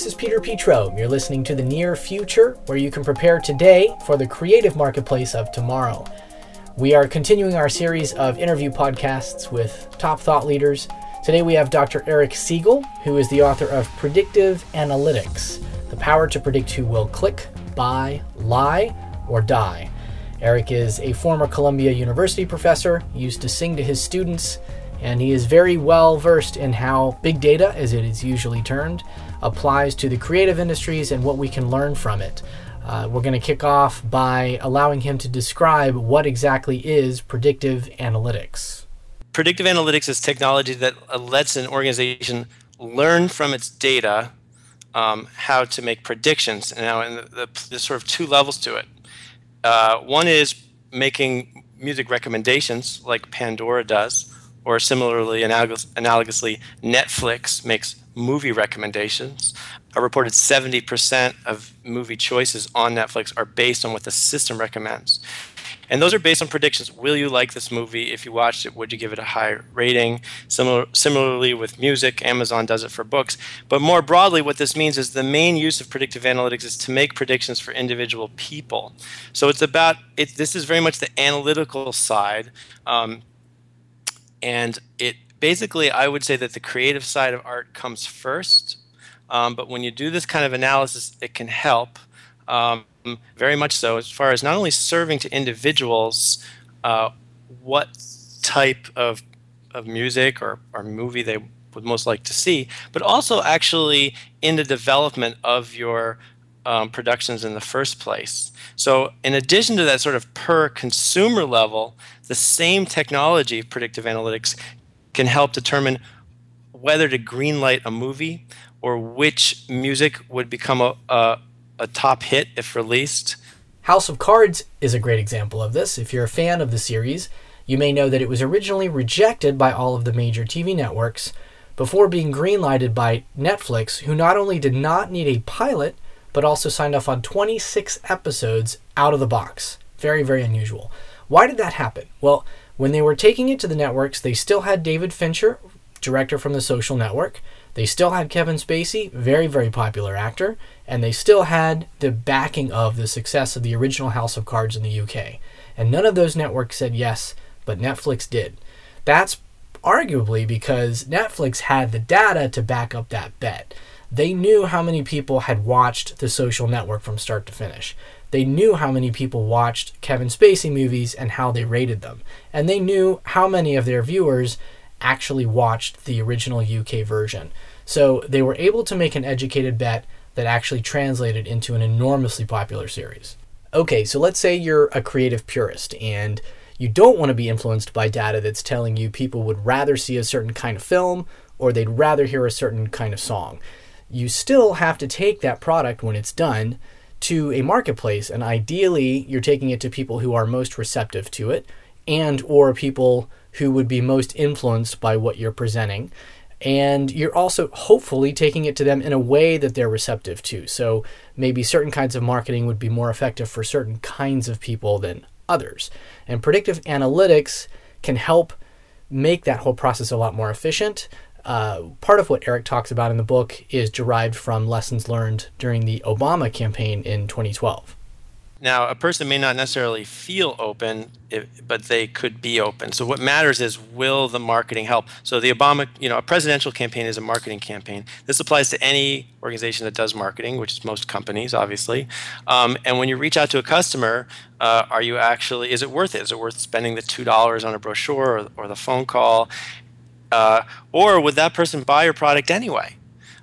This is Peter Petro. You're listening to the near future, where you can prepare today for the creative marketplace of tomorrow. We are continuing our series of interview podcasts with top thought leaders. Today we have Dr. Eric Siegel, who is the author of Predictive Analytics The Power to Predict Who Will Click, Buy, Lie, or Die. Eric is a former Columbia University professor, used to sing to his students, and he is very well versed in how big data, as it is usually termed, applies to the creative industries and what we can learn from it. Uh, we're going to kick off by allowing him to describe what exactly is predictive analytics. Predictive analytics is technology that lets an organization learn from its data um, how to make predictions. Now, and the, the, there's sort of two levels to it. Uh, one is making music recommendations, like Pandora does, or similarly, analogous, analogously, Netflix makes movie recommendations. A reported 70% of movie choices on Netflix are based on what the system recommends. And those are based on predictions. Will you like this movie? If you watched it, would you give it a high rating? Similar, similarly with music, Amazon does it for books. But more broadly, what this means is the main use of predictive analytics is to make predictions for individual people. So it's about, it, this is very much the analytical side. Um, and it basically, I would say that the creative side of art comes first. Um, but when you do this kind of analysis, it can help um, very much so as far as not only serving to individuals uh, what type of, of music or, or movie they would most like to see, but also actually in the development of your um, productions in the first place. So, in addition to that sort of per consumer level, the same technology, of predictive analytics, can help determine whether to greenlight a movie or which music would become a, a, a, top hit if released. House of Cards is a great example of this. If you're a fan of the series, you may know that it was originally rejected by all of the major TV networks before being greenlighted by Netflix, who not only did not need a pilot, but also signed off on 26 episodes out of the box. Very, very unusual. Why did that happen? Well, when they were taking it to the networks, they still had David Fincher, director from The Social Network. They still had Kevin Spacey, very, very popular actor. And they still had the backing of the success of the original House of Cards in the UK. And none of those networks said yes, but Netflix did. That's arguably because Netflix had the data to back up that bet. They knew how many people had watched The Social Network from start to finish. They knew how many people watched Kevin Spacey movies and how they rated them. And they knew how many of their viewers actually watched the original UK version. So they were able to make an educated bet that actually translated into an enormously popular series. Okay, so let's say you're a creative purist and you don't want to be influenced by data that's telling you people would rather see a certain kind of film or they'd rather hear a certain kind of song. You still have to take that product when it's done to a marketplace and ideally you're taking it to people who are most receptive to it and or people who would be most influenced by what you're presenting. And you're also hopefully taking it to them in a way that they're receptive to. So maybe certain kinds of marketing would be more effective for certain kinds of people than others. And predictive analytics can help make that whole process a lot more efficient uh, part of what Eric talks about in the book is derived from lessons learned during the Obama campaign in 2012. Now, a person may not necessarily feel open, but they could be open. So, what matters is will the marketing help? So, the Obama, you know, a presidential campaign is a marketing campaign. This applies to any organization that does marketing, which is most companies, obviously. Um, and when you reach out to a customer, uh, are you actually, is it worth it? Is it worth spending the $2 on a brochure or, or the phone call? Uh, or would that person buy your product anyway?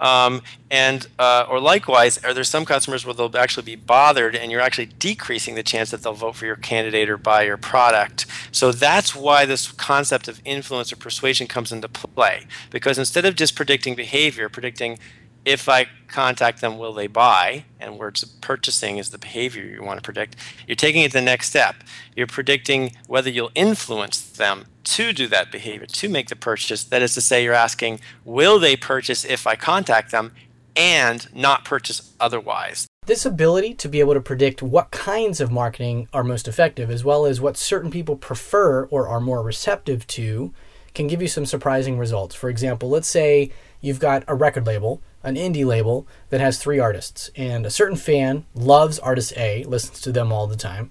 Um, and uh, or likewise, are there some customers where they'll actually be bothered, and you're actually decreasing the chance that they'll vote for your candidate or buy your product? So that's why this concept of influence or persuasion comes into play. Because instead of just predicting behavior, predicting if I contact them, will they buy? And words of purchasing is the behavior you want to predict. You're taking it the next step. You're predicting whether you'll influence them to do that behavior, to make the purchase. That is to say, you're asking, will they purchase if I contact them and not purchase otherwise? This ability to be able to predict what kinds of marketing are most effective, as well as what certain people prefer or are more receptive to, can give you some surprising results. For example, let's say you've got a record label an indie label that has three artists, and a certain fan loves artist A, listens to them all the time,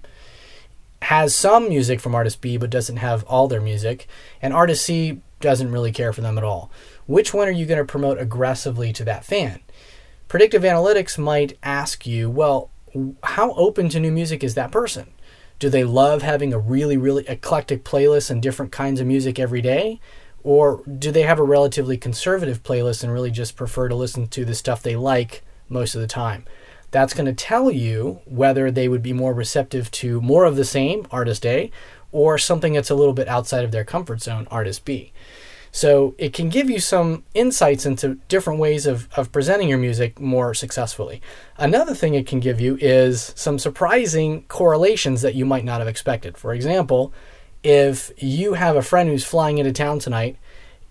has some music from artist B but doesn't have all their music, and artist C doesn't really care for them at all. Which one are you going to promote aggressively to that fan? Predictive analytics might ask you, well, how open to new music is that person? Do they love having a really, really eclectic playlist and different kinds of music every day? Or do they have a relatively conservative playlist and really just prefer to listen to the stuff they like most of the time? That's going to tell you whether they would be more receptive to more of the same, artist A, or something that's a little bit outside of their comfort zone, artist B. So it can give you some insights into different ways of, of presenting your music more successfully. Another thing it can give you is some surprising correlations that you might not have expected. For example, if you have a friend who's flying into town tonight,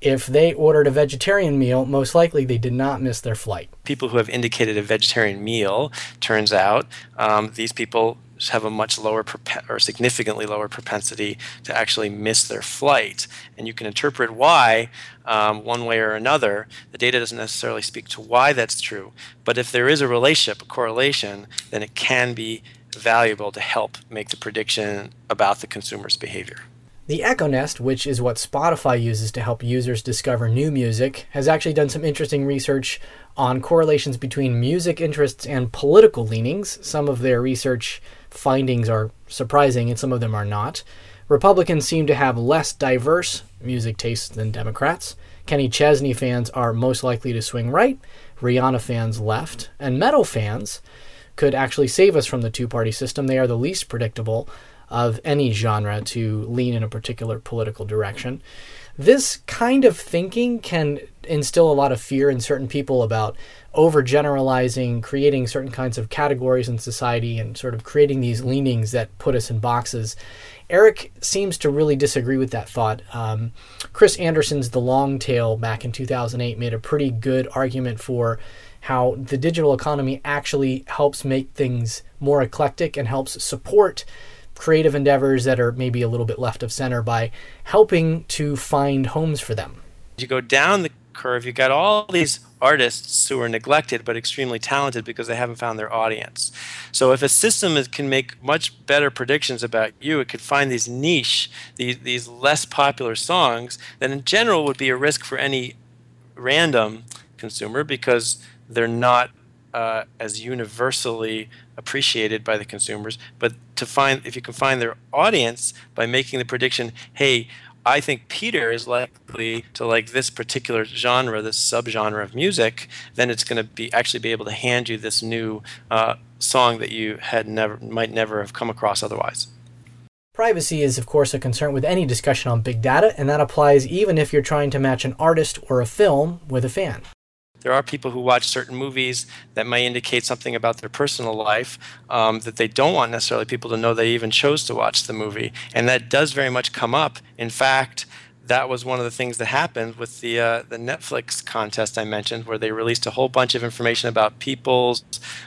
if they ordered a vegetarian meal, most likely they did not miss their flight. People who have indicated a vegetarian meal, turns out, um, these people have a much lower or significantly lower propensity to actually miss their flight. And you can interpret why um, one way or another. The data doesn't necessarily speak to why that's true. But if there is a relationship, a correlation, then it can be valuable to help make the prediction about the consumer's behavior. The Echo Nest, which is what Spotify uses to help users discover new music, has actually done some interesting research on correlations between music interests and political leanings. Some of their research findings are surprising and some of them are not. Republicans seem to have less diverse music tastes than Democrats. Kenny Chesney fans are most likely to swing right, Rihanna fans left, and metal fans could actually save us from the two party system. They are the least predictable of any genre to lean in a particular political direction. This kind of thinking can instill a lot of fear in certain people about overgeneralizing, creating certain kinds of categories in society, and sort of creating these leanings that put us in boxes. Eric seems to really disagree with that thought. Um, Chris Anderson's The Long Tail back in 2008 made a pretty good argument for how the digital economy actually helps make things more eclectic and helps support creative endeavors that are maybe a little bit left of center by helping to find homes for them. You go down the curve, you got all these artists who are neglected but extremely talented because they haven't found their audience. So if a system is, can make much better predictions about you, it could find these niche, these, these less popular songs that in general would be a risk for any random consumer because they're not uh, as universally appreciated by the consumers. But to find, if you can find their audience by making the prediction, hey, I think Peter is likely to like this particular genre, this subgenre of music, then it's going to be actually be able to hand you this new uh, song that you had never might never have come across otherwise. Privacy is, of course, a concern with any discussion on big data, and that applies even if you're trying to match an artist or a film with a fan. There are people who watch certain movies that may indicate something about their personal life um, that they don't want necessarily people to know they even chose to watch the movie. And that does very much come up. In fact, that was one of the things that happened with the uh, the Netflix contest I mentioned, where they released a whole bunch of information about people's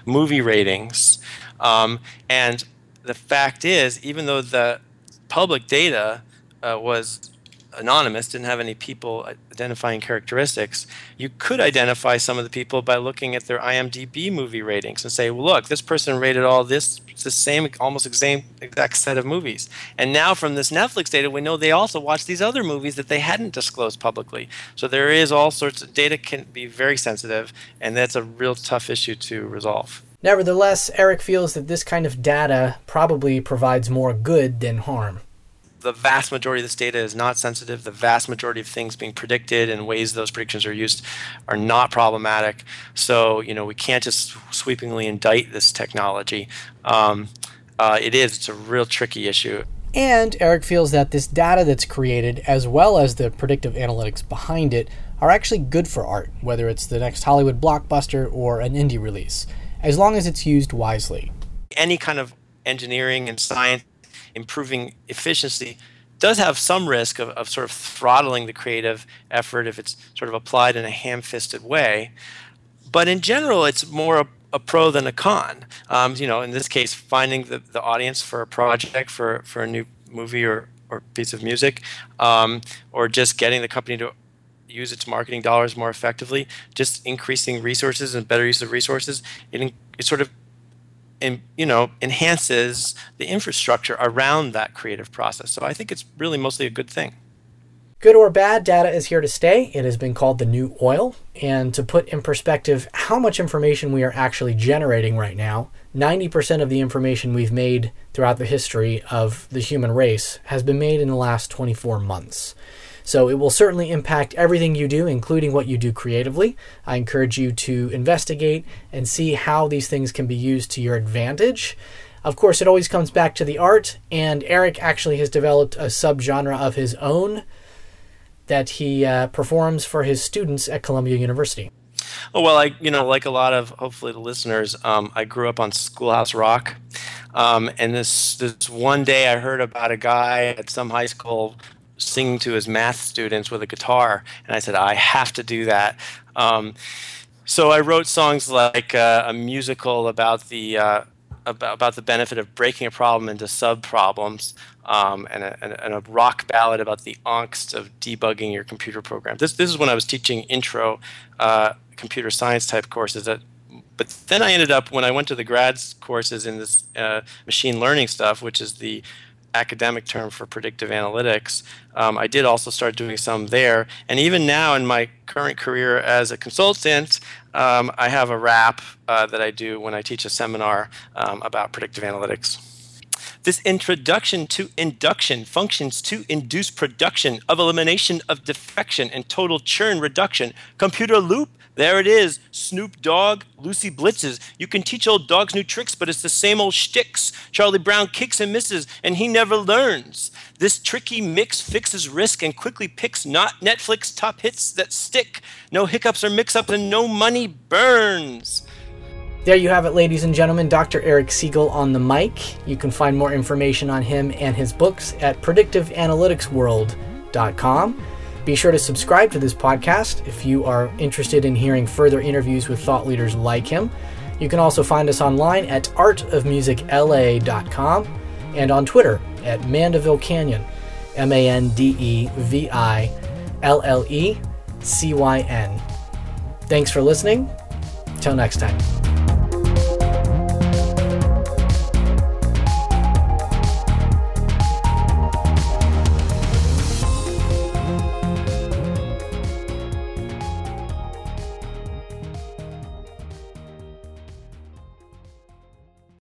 movie ratings. Um, and the fact is, even though the public data uh, was anonymous, didn't have any people identifying characteristics, you could identify some of the people by looking at their IMDb movie ratings and say, well, look, this person rated all this the same, almost same exact set of movies. And now from this Netflix data, we know they also watched these other movies that they hadn't disclosed publicly. So there is all sorts of data can be very sensitive, and that's a real tough issue to resolve. Nevertheless, Eric feels that this kind of data probably provides more good than harm the vast majority of this data is not sensitive. The vast majority of things being predicted and ways those predictions are used are not problematic. So, you know, we can't just sweepingly indict this technology. Um, uh, it is, it's a real tricky issue. And Eric feels that this data that's created, as well as the predictive analytics behind it, are actually good for art, whether it's the next Hollywood blockbuster or an indie release, as long as it's used wisely. Any kind of engineering and science improving efficiency does have some risk of, of sort of throttling the creative effort if it's sort of applied in a ham-fisted way. But in general, it's more a, a pro than a con. Um, you know, in this case, finding the, the audience for a project, for, for a new movie or, or piece of music, um, or just getting the company to use its marketing dollars more effectively, just increasing resources and better use of resources, it, it sort of and you know enhances the infrastructure around that creative process. So I think it's really mostly a good thing. Good or bad, data is here to stay. It has been called the new oil. And to put in perspective how much information we are actually generating right now, 90% of the information we've made throughout the history of the human race has been made in the last 24 months. So it will certainly impact everything you do, including what you do creatively. I encourage you to investigate and see how these things can be used to your advantage. Of course, it always comes back to the art, and Eric actually has developed a subgenre of his own that he uh, performs for his students at Columbia University. Oh well, I you know like a lot of hopefully the listeners, um, I grew up on Schoolhouse Rock, um, and this this one day I heard about a guy at some high school singing to his math students with a guitar, and I said, I have to do that. Um, so I wrote songs like uh, a musical about the uh, about, about the benefit of breaking a problem into sub problems, um, and, a, and, a, rock ballad about the angst of debugging your computer program. This this is when I was teaching intro uh, computer science type courses. But then I ended up when I went to the grads courses in this uh, machine learning stuff, which is the academic term for predictive analytics. Um, I did also start doing some there. And even now, in my current career as a consultant, um, I have a rap uh, that I do when I teach a seminar um, about predictive analytics. This introduction to induction functions to induce production of elimination of defection and total churn reduction. Computer loop there it is. Snoop Dogg, Lucy Blitzes. You can teach old dogs new tricks, but it's the same old shticks. Charlie Brown kicks and misses, and he never learns. This tricky mix fixes risk and quickly picks not Netflix top hits that stick. No hiccups or mix ups, and no money burns. There you have it, ladies and gentlemen. Dr. Eric Siegel on the mic. You can find more information on him and his books at predictiveanalyticsworld.com. Be sure to subscribe to this podcast if you are interested in hearing further interviews with thought leaders like him. You can also find us online at artofmusicla.com and on Twitter at Mandeville Canyon, M A N D E V I L L E C Y N. Thanks for listening. Till next time.